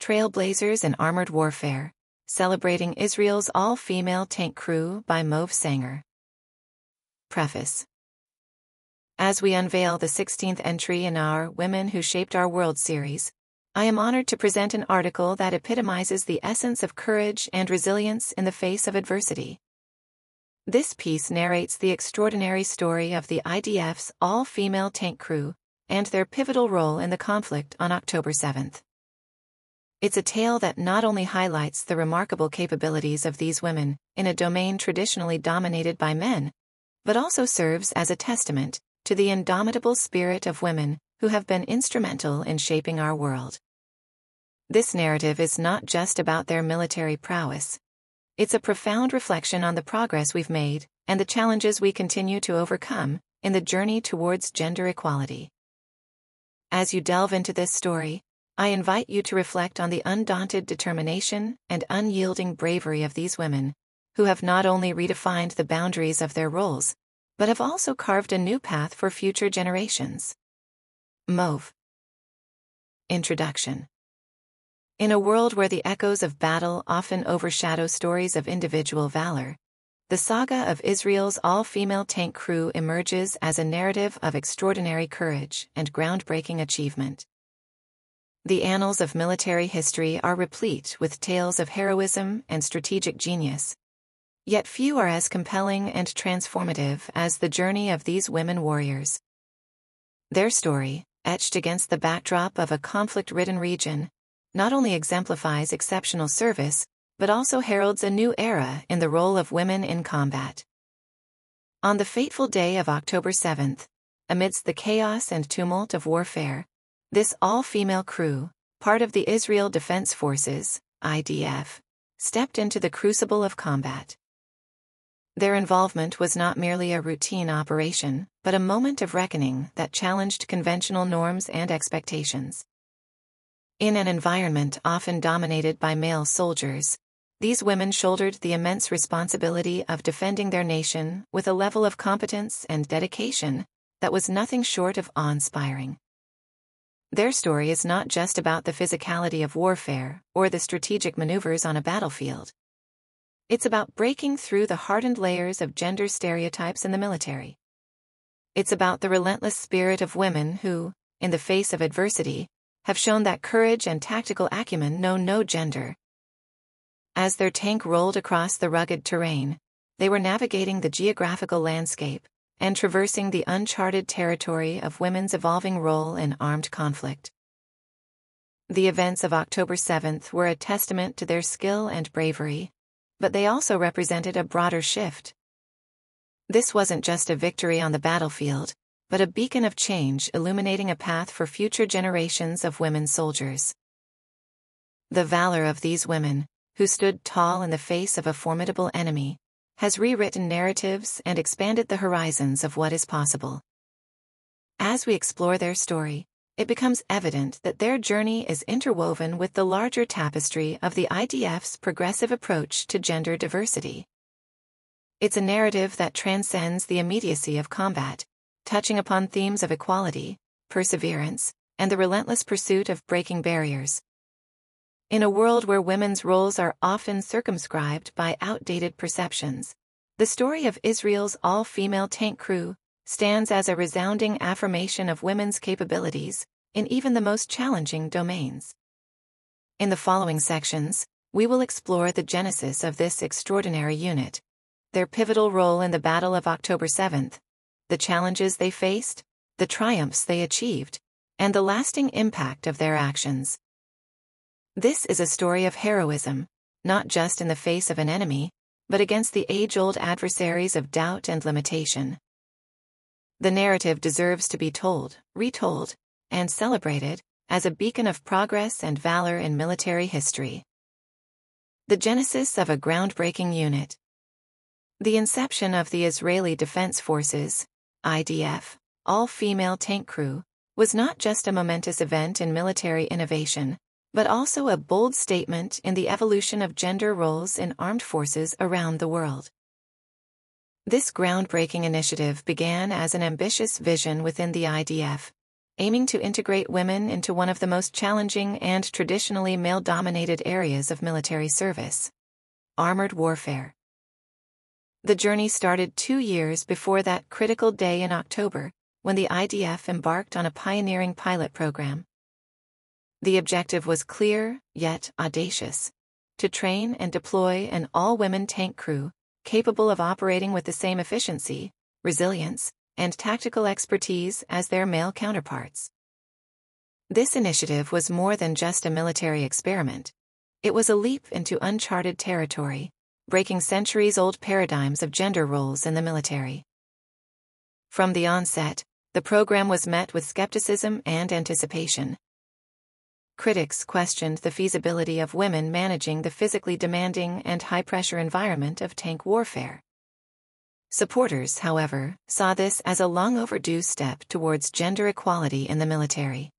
Trailblazers in Armored Warfare, celebrating Israel's all-female tank crew by Mauve Sanger. Preface As we unveil the 16th entry in our Women Who Shaped Our World series, I am honored to present an article that epitomizes the essence of courage and resilience in the face of adversity. This piece narrates the extraordinary story of the IDF's all-female tank crew and their pivotal role in the conflict on October 7. It's a tale that not only highlights the remarkable capabilities of these women in a domain traditionally dominated by men, but also serves as a testament to the indomitable spirit of women who have been instrumental in shaping our world. This narrative is not just about their military prowess. It's a profound reflection on the progress we've made and the challenges we continue to overcome in the journey towards gender equality. As you delve into this story, I invite you to reflect on the undaunted determination and unyielding bravery of these women, who have not only redefined the boundaries of their roles, but have also carved a new path for future generations. Mauve Introduction In a world where the echoes of battle often overshadow stories of individual valor, the saga of Israel's all-female tank crew emerges as a narrative of extraordinary courage and groundbreaking achievement. The annals of military history are replete with tales of heroism and strategic genius. Yet few are as compelling and transformative as the journey of these women warriors. Their story, etched against the backdrop of a conflict-ridden region, not only exemplifies exceptional service, but also heralds a new era in the role of women in combat. On the fateful day of October 7th, amidst the chaos and tumult of warfare, this all-female crew, part of the Israel Defense Forces, IDF, stepped into the crucible of combat. Their involvement was not merely a routine operation, but a moment of reckoning that challenged conventional norms and expectations. In an environment often dominated by male soldiers, these women shouldered the immense responsibility of defending their nation with a level of competence and dedication that was nothing short of awe-inspiring. Their story is not just about the physicality of warfare or the strategic maneuvers on a battlefield. It's about breaking through the hardened layers of gender stereotypes in the military. It's about the relentless spirit of women who, in the face of adversity, have shown that courage and tactical acumen know no gender. As their tank rolled across the rugged terrain, they were navigating the geographical landscape, and traversing the uncharted territory of women's evolving role in armed conflict. The events of October 7th were a testament to their skill and bravery, but they also represented a broader shift. This wasn't just a victory on the battlefield, but a beacon of change illuminating a path for future generations of women soldiers. The valor of these women, who stood tall in the face of a formidable enemy, has rewritten narratives and expanded the horizons of what is possible. As we explore their story, it becomes evident that their journey is interwoven with the larger tapestry of the IDF's progressive approach to gender diversity. It's a narrative that transcends the immediacy of combat, touching upon themes of equality, perseverance, and the relentless pursuit of breaking barriers. In a world where women's roles are often circumscribed by outdated perceptions, the story of Israel's all-female tank crew stands as a resounding affirmation of women's capabilities in even the most challenging domains. In the following sections, we will explore the genesis of this extraordinary unit, their pivotal role in the Battle of October 7th, the challenges they faced, the triumphs they achieved, and the lasting impact of their actions. This is a story of heroism, not just in the face of an enemy, but against the age-old adversaries of doubt and limitation. The narrative deserves to be told, retold, and celebrated as a beacon of progress and valor in military history. The genesis of a groundbreaking unit. The inception of the Israeli Defense Forces, IDF, all-female tank crew, was not just a momentous event in military innovation, but also a bold statement in the evolution of gender roles in armed forces around the world. This groundbreaking initiative began as an ambitious vision within the IDF, aiming to integrate women into one of the most challenging and traditionally male-dominated areas of military service. Armored warfare. The journey started two years before that critical day in October, when the IDF embarked on a pioneering pilot program. The objective was clear, yet audacious. To train and deploy an all-women tank crew, capable of operating with the same efficiency, resilience, and tactical expertise as their male counterparts. This initiative was more than just a military experiment. It was a leap into uncharted territory, breaking centuries-old paradigms of gender roles in the military. From the onset, the program was met with skepticism and anticipation. Critics questioned the feasibility of women managing the physically demanding and high-pressure environment of tank warfare. Supporters, however, saw this as a long overdue step towards gender equality in the military.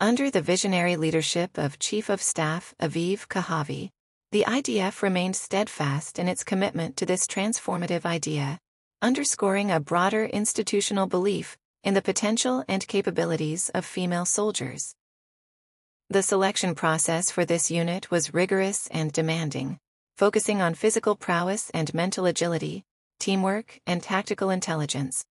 Under the visionary leadership of Chief of Staff Aviv Kochavi, the IDF remained steadfast in its commitment to this transformative idea, underscoring a broader institutional belief in the potential and capabilities of female soldiers. The selection process for this unit was rigorous and demanding, focusing on physical prowess and mental agility, teamwork, and tactical intelligence.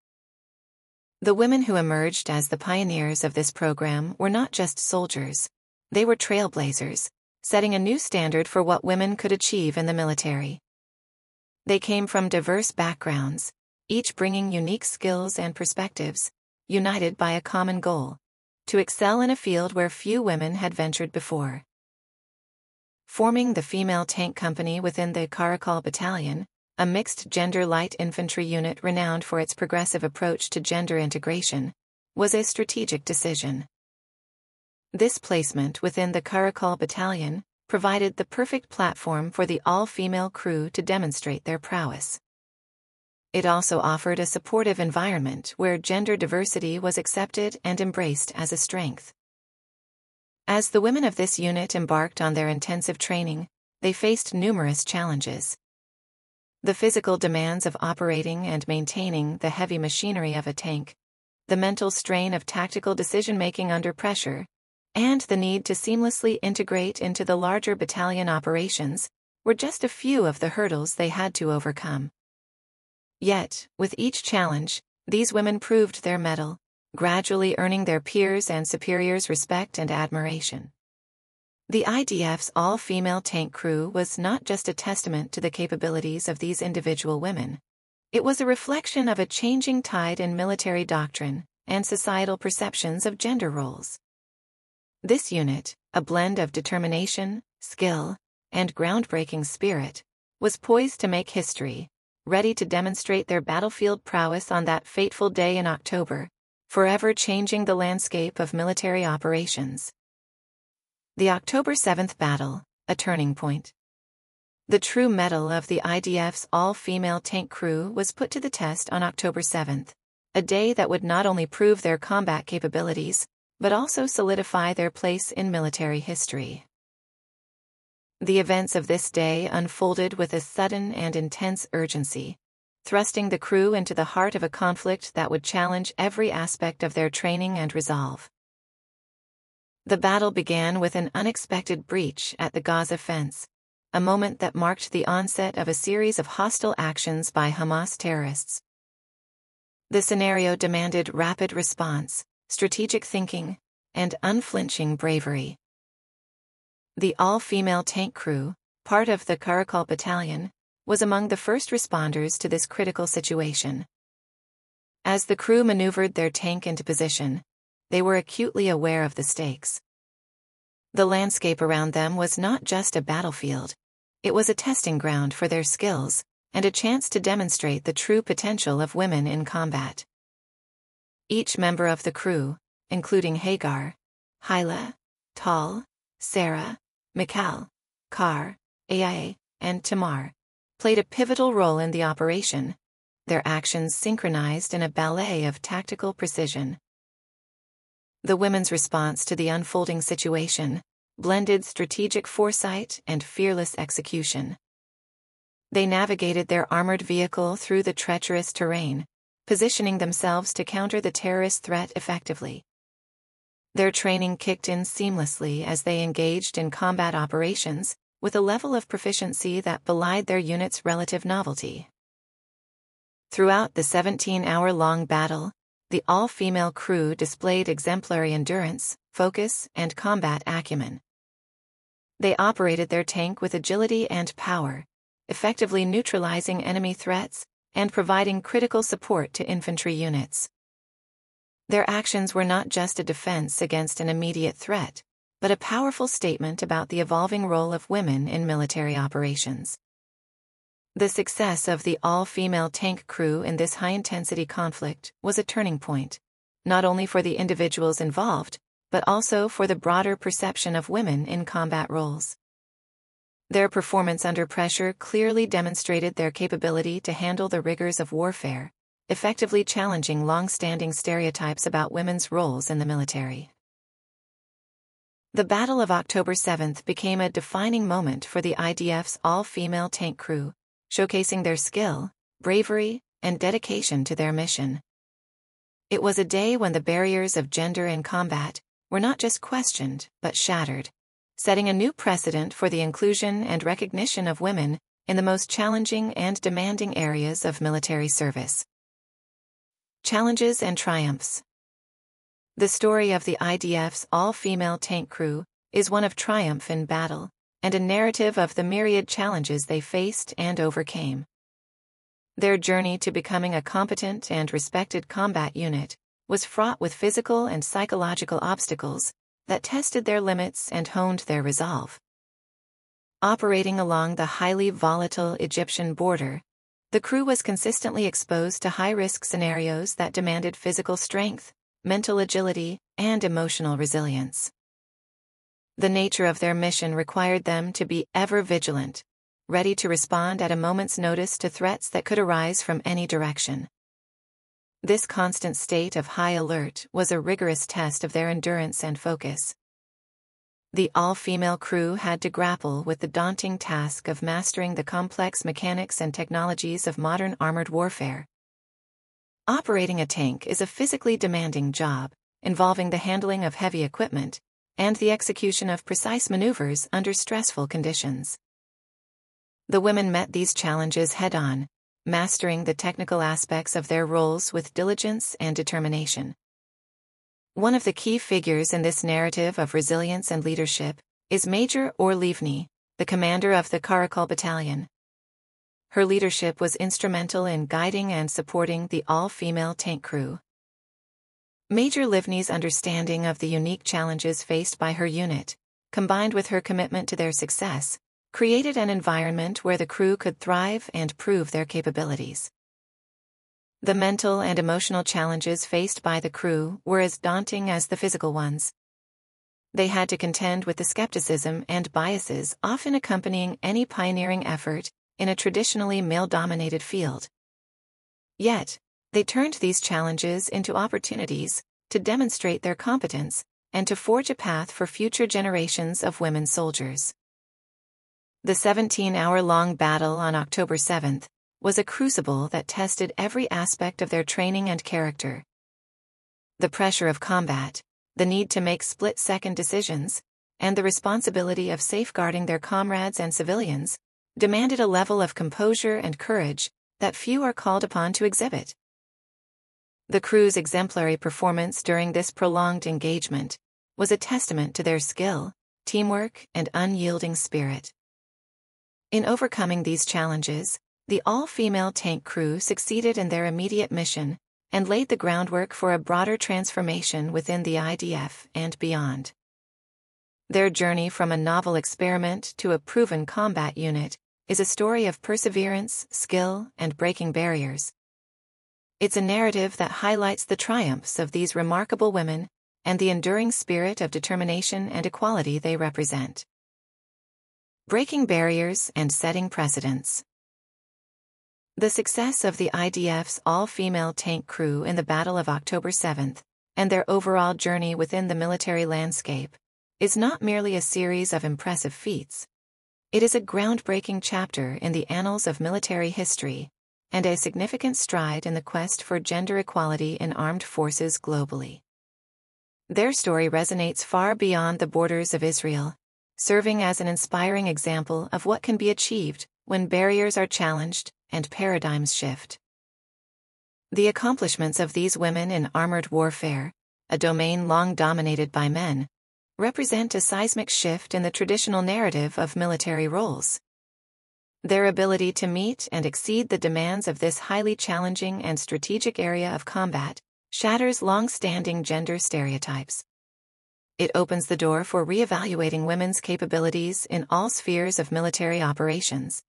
The women who emerged as the pioneers of this program were not just soldiers, they were trailblazers, setting a new standard for what women could achieve in the military. They came from diverse backgrounds, each bringing unique skills and perspectives, united by a common goal to excel in a field where few women had ventured before. Forming the female tank company within the Caracal Battalion, a mixed-gender light infantry unit renowned for its progressive approach to gender integration, was a strategic decision. This placement within the Caracal Battalion provided the perfect platform for the all-female crew to demonstrate their prowess. It also offered a supportive environment where gender diversity was accepted and embraced as a strength. As the women of this unit embarked on their intensive training, they faced numerous challenges. The physical demands of operating and maintaining the heavy machinery of a tank, the mental strain of tactical decision-making under pressure, and the need to seamlessly integrate into the larger battalion operations were just a few of the hurdles they had to overcome. Yet, with each challenge, these women proved their mettle, gradually earning their peers' and superiors' respect and admiration. The IDF's all-female tank crew was not just a testament to the capabilities of these individual women. It was a reflection of a changing tide in military doctrine and societal perceptions of gender roles. This unit, a blend of determination, skill, and groundbreaking spirit, was poised to make history, ready to demonstrate their battlefield prowess on that fateful day in October, forever changing the landscape of military operations. The October 7th battle, a turning point. The true mettle of the IDF's all-female tank crew was put to the test on October 7th, a day that would not only prove their combat capabilities, but also solidify their place in military history. The events of this day unfolded with a sudden and intense urgency, thrusting the crew into the heart of a conflict that would challenge every aspect of their training and resolve. The battle began with an unexpected breach at the Gaza fence, a moment that marked the onset of a series of hostile actions by Hamas terrorists. The scenario demanded rapid response, strategic thinking, and unflinching bravery. The all-female tank crew, part of the Caracal Battalion, was among the first responders to this critical situation. As the crew maneuvered their tank into position, they were acutely aware of the stakes. The landscape around them was not just a battlefield, it was a testing ground for their skills, and a chance to demonstrate the true potential of women in combat. Each member of the crew, including Hagar, Hyla, Tal, Sarah, Mikal, Kar, Aya, and Tamar, played a pivotal role in the operation, their actions synchronized in a ballet of tactical precision. The women's response to the unfolding situation blended strategic foresight and fearless execution. They navigated their armored vehicle through the treacherous terrain, positioning themselves to counter the terrorist threat effectively. Their training kicked in seamlessly as they engaged in combat operations, with a level of proficiency that belied their unit's relative novelty. Throughout the 17-hour-long battle, the all-female crew displayed exemplary endurance, focus, and combat acumen. They operated their tank with agility and power, effectively neutralizing enemy threats and providing critical support to infantry units. Their actions were not just a defense against an immediate threat, but a powerful statement about the evolving role of women in military operations. The success of the all-female tank crew in this high-intensity conflict was a turning point, not only for the individuals involved, but also for the broader perception of women in combat roles. Their performance under pressure clearly demonstrated their capability to handle the rigors of warfare, effectively challenging long-standing stereotypes about women's roles in the military. The Battle of October 7th became a defining moment for the IDF's all-female tank crew, showcasing their skill, bravery, and dedication to their mission. It was a day when the barriers of gender in combat were not just questioned, but shattered, setting a new precedent for the inclusion and recognition of women in the most challenging and demanding areas of military service. Challenges and Triumphs The story of the IDF's all-female tank crew is one of triumph in battle, and a narrative of the myriad challenges they faced and overcame. Their journey to becoming a competent and respected combat unit was fraught with physical and psychological obstacles that tested their limits and honed their resolve. Operating along the highly volatile Egyptian border, the crew was consistently exposed to high-risk scenarios that demanded physical strength, mental agility, and emotional resilience. The nature of their mission required them to be ever vigilant, ready to respond at a moment's notice to threats that could arise from any direction. This constant state of high alert was a rigorous test of their endurance and focus the all-female crew had to grapple with the daunting task of mastering the complex mechanics and technologies of modern armored warfare. Operating a tank is a physically demanding job, involving the handling of heavy equipment and the execution of precise maneuvers under stressful conditions. The women met these challenges head-on, mastering the technical aspects of their roles with diligence and determination. One of the key figures in this narrative of resilience and leadership is Major Or Livni, the commander of the Caracal Battalion. Her leadership was instrumental in guiding and supporting the all-female tank crew. Major Livni's understanding of the unique challenges faced by her unit, combined with her commitment to their success, created an environment where the crew could thrive and prove their capabilities. The mental and emotional challenges faced by the crew were as daunting as the physical ones. They had to contend with the skepticism and biases often accompanying any pioneering effort in a traditionally male-dominated field. Yet, they turned these challenges into opportunities to demonstrate their competence and to forge a path for future generations of women soldiers. The 17-hour-long battle on October 7th was a crucible that tested every aspect of their training and character. The pressure of combat, the need to make split-second decisions, and the responsibility of safeguarding their comrades and civilians demanded a level of composure and courage that few are called upon to exhibit. The crew's exemplary performance during this prolonged engagement was a testament to their skill, teamwork, and unyielding spirit. In overcoming these challenges, the all-female tank crew succeeded in their immediate mission and laid the groundwork for a broader transformation within the IDF and beyond. Their journey from a novel experiment to a proven combat unit is a story of perseverance, skill, and breaking barriers. It's a narrative that highlights the triumphs of these remarkable women and the enduring spirit of determination and equality they represent. Breaking barriers and setting precedents. The success of the IDF's all-female tank crew in the Battle of October 7th, and their overall journey within the military landscape, is not merely a series of impressive feats. It is a groundbreaking chapter in the annals of military history, and a significant stride in the quest for gender equality in armed forces globally. Their story resonates far beyond the borders of Israel, serving as an inspiring example of what can be achieved when barriers are challenged and paradigms shift. The accomplishments of these women in armored warfare, a domain long dominated by men, represent a seismic shift in the traditional narrative of military roles. Their ability to meet and exceed the demands of this highly challenging and strategic area of combat shatters long-standing gender stereotypes. It opens the door for reevaluating women's capabilities in all spheres of military operations.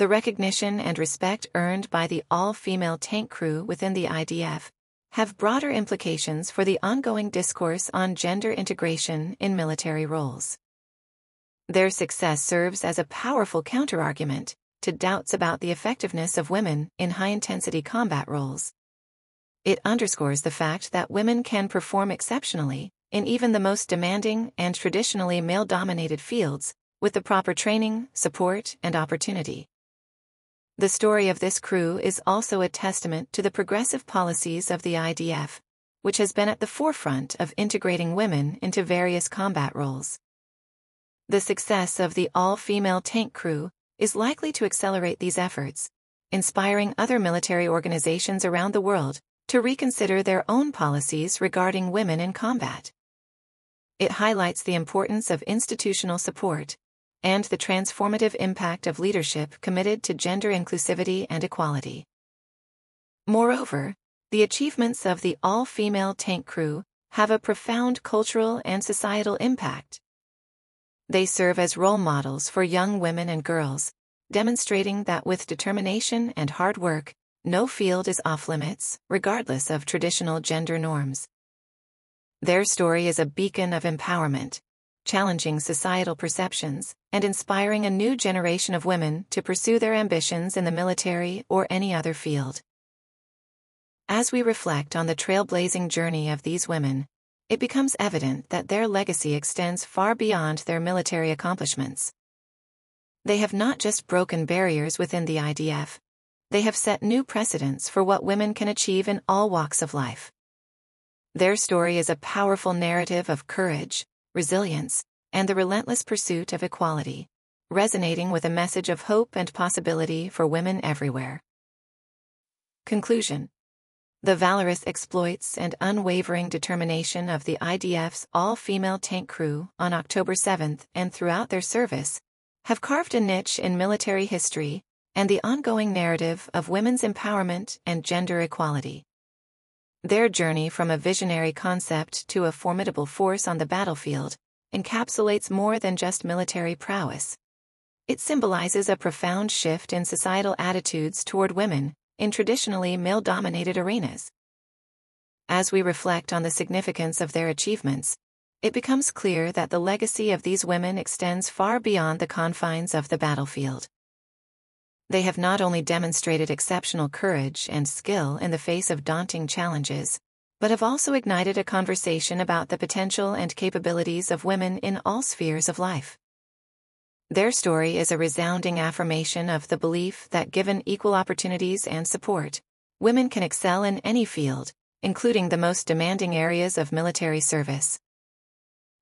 The recognition and respect earned by the all-female tank crew within the IDF have broader implications for the ongoing discourse on gender integration in military roles. Their success serves as a powerful counterargument to doubts about the effectiveness of women in high-intensity combat roles. It underscores the fact that women can perform exceptionally in even the most demanding and traditionally male-dominated fields with the proper training, support, and opportunity. The story of this crew is also a testament to the progressive policies of the IDF, which has been at the forefront of integrating women into various combat roles. The success of the all-female tank crew is likely to accelerate these efforts, inspiring other military organizations around the world to reconsider their own policies regarding women in combat. It highlights the importance of institutional support and the transformative impact of leadership committed to gender inclusivity and equality. Moreover, the achievements of the all-female tank crew have a profound cultural and societal impact. They serve as role models for young women and girls, demonstrating that with determination and hard work, no field is off limits, regardless of traditional gender norms. Their story is a beacon of empowerment, challenging societal perceptions, and inspiring a new generation of women to pursue their ambitions in the military or any other field. As we reflect on the trailblazing journey of these women, it becomes evident that their legacy extends far beyond their military accomplishments. They have not just broken barriers within the IDF, they have set new precedents for what women can achieve in all walks of life. Their story is a powerful narrative of courage, resilience, and the relentless pursuit of equality, resonating with a message of hope and possibility for women everywhere. Conclusion the valorous exploits and unwavering determination of the IDF's all-female tank crew on October 7 and throughout their service have carved a niche in military history and the ongoing narrative of women's empowerment and gender equality. Their journey from a visionary concept to a formidable force on the battlefield encapsulates more than just military prowess. It symbolizes a profound shift in societal attitudes toward women in traditionally male-dominated arenas. As we reflect on the significance of their achievements, it becomes clear that the legacy of these women extends far beyond the confines of the battlefield. They have not only demonstrated exceptional courage and skill in the face of daunting challenges, but have also ignited a conversation about the potential and capabilities of women in all spheres of life. Their story is a resounding affirmation of the belief that given equal opportunities and support, women can excel in any field, including the most demanding areas of military service.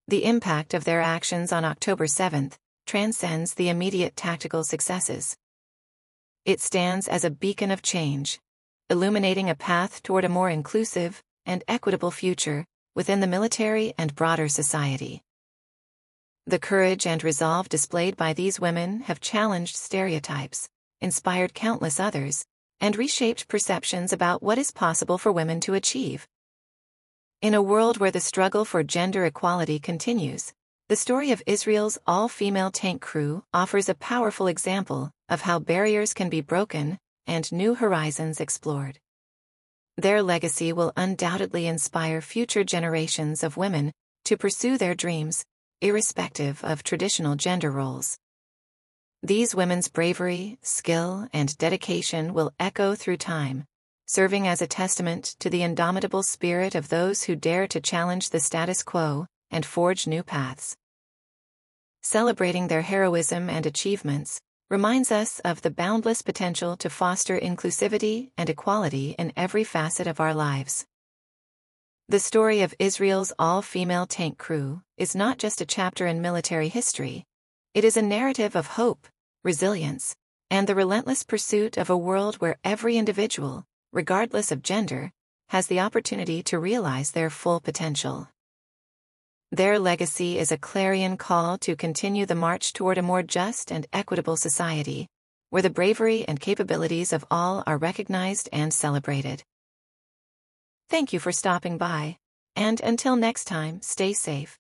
The impact of their actions on October 7 transcends the immediate tactical successes. It stands as a beacon of change, illuminating a path toward a more inclusive and equitable future within the military and broader society. The courage and resolve displayed by these women have challenged stereotypes, inspired countless others, and reshaped perceptions about what is possible for women to achieve. In a world where the struggle for gender equality continues, the story of Israel's all-female tank crew offers a powerful example of how barriers can be broken and new horizons explored. Their legacy will undoubtedly inspire future generations of women to pursue their dreams irrespective of traditional gender roles. These women's bravery, skill, and dedication will echo through time, serving as a testament to the indomitable spirit of those who dare to challenge the status quo and forge new paths. Celebrating their heroism and achievements, reminds us of the boundless potential to foster inclusivity and equality in every facet of our lives. The story of Israel's all-female tank crew is not just a chapter in military history. It is a narrative of hope, resilience, and the relentless pursuit of a world where every individual, regardless of gender, has the opportunity to realize their full potential. Their legacy is a clarion call to continue the march toward a more just and equitable society, where the bravery and capabilities of all are recognized and celebrated. Thank you for stopping by. And until next time, stay safe.